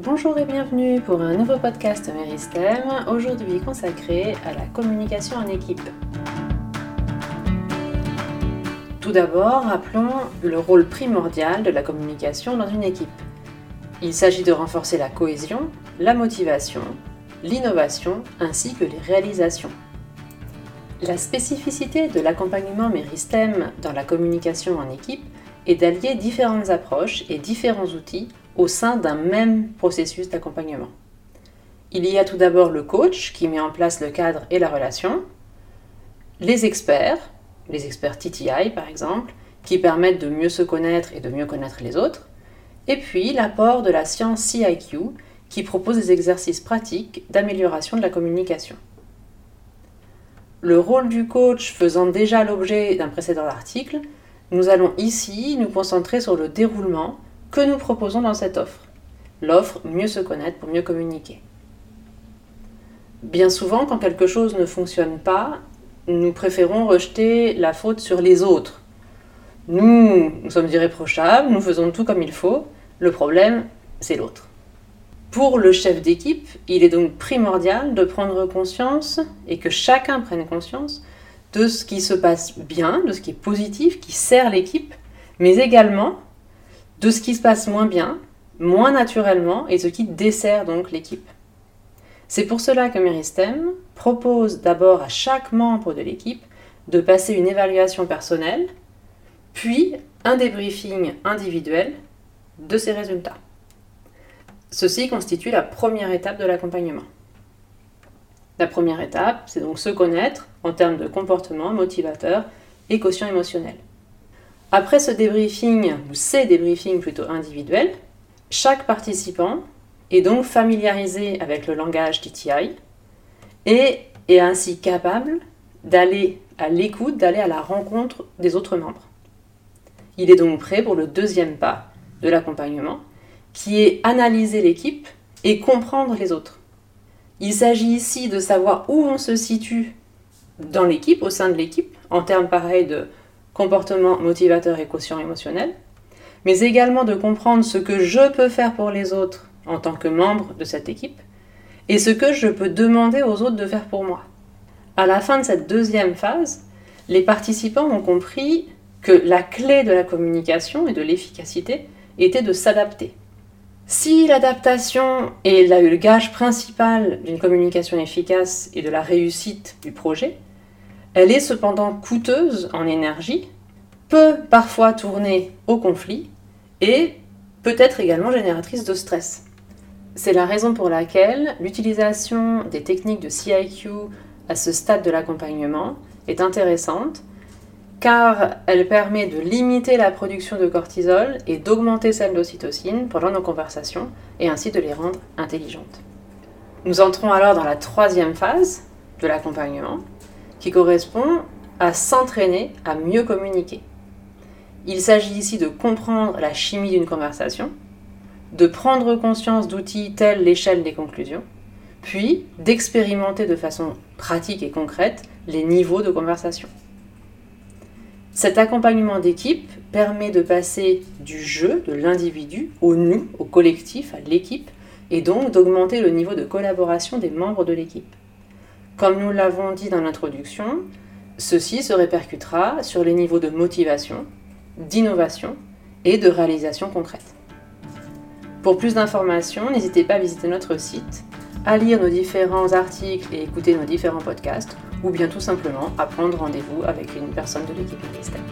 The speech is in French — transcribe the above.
Bonjour et bienvenue pour un nouveau podcast Meristem, aujourd'hui consacré à la communication en équipe. Tout d'abord, rappelons le rôle primordial de la communication dans une équipe. Il s'agit de renforcer la cohésion, la motivation, l'innovation ainsi que les réalisations. La spécificité de l'accompagnement Meristem dans la communication en équipe est d'allier différentes approches et différents outils au sein d'un même processus d'accompagnement. Il y a tout d'abord le coach qui met en place le cadre et la relation, les experts, les experts TTI par exemple, qui permettent de mieux se connaître et de mieux connaître les autres, et puis l'apport de la science CIQ qui propose des exercices pratiques d'amélioration de la communication. Le rôle du coach faisant déjà l'objet d'un précédent article, nous allons ici nous concentrer sur le déroulement que nous proposons dans cette offre. L'offre mieux se connaître pour mieux communiquer. Bien souvent, quand quelque chose ne fonctionne pas, nous préférons rejeter la faute sur les autres. Nous, nous sommes irréprochables, nous faisons tout comme il faut, le problème, c'est l'autre. Pour le chef d'équipe, il est donc primordial de prendre conscience, et que chacun prenne conscience, de ce qui se passe bien, de ce qui est positif, qui sert l'équipe, mais également de ce qui se passe moins bien, moins naturellement, et ce qui dessert donc l'équipe. C'est pour cela que Meristem propose d'abord à chaque membre de l'équipe de passer une évaluation personnelle, puis un débriefing individuel de ses résultats. Ceci constitue la première étape de l'accompagnement. La première étape, c'est donc se connaître en termes de comportement motivateur et quotient émotionnel. Après ce débriefing, ou ces débriefings plutôt individuels, chaque participant est donc familiarisé avec le langage TTI et est ainsi capable d'aller à l'écoute, d'aller à la rencontre des autres membres. Il est donc prêt pour le deuxième pas de l'accompagnement, qui est analyser l'équipe et comprendre les autres. Il s'agit ici de savoir où on se situe dans l'équipe, au sein de l'équipe, en termes pareils de comportement motivateur et quotient émotionnel, mais également de comprendre ce que je peux faire pour les autres en tant que membre de cette équipe et ce que je peux demander aux autres de faire pour moi. À la fin de cette deuxième phase, les participants ont compris que la clé de la communication et de l'efficacité était de s'adapter. Si l'adaptation est le gage principal d'une communication efficace et de la réussite du projet, elle est cependant coûteuse en énergie, peut parfois tourner au conflit et peut être également génératrice de stress. C'est la raison pour laquelle l'utilisation des techniques de CIQ à ce stade de l'accompagnement est intéressante car elle permet de limiter la production de cortisol et d'augmenter celle d'ocytocine pendant nos conversations et ainsi de les rendre intelligentes. Nous entrons alors dans la troisième phase de l'accompagnement qui correspond à s'entraîner à mieux communiquer. Il s'agit ici de comprendre la chimie d'une conversation, de prendre conscience d'outils tels l'échelle des conclusions, puis d'expérimenter de façon pratique et concrète les niveaux de conversation. Cet accompagnement d'équipe permet de passer du jeu, de l'individu, au nous, au collectif, à l'équipe, et donc d'augmenter le niveau de collaboration des membres de l'équipe. Comme nous l'avons dit dans l'introduction, ceci se répercutera sur les niveaux de motivation, d'innovation et de réalisation concrète. Pour plus d'informations, n'hésitez pas à visiter notre site, à lire nos différents articles et écouter nos différents podcasts, ou bien tout simplement à prendre rendez-vous avec une personne de l'équipe ministère.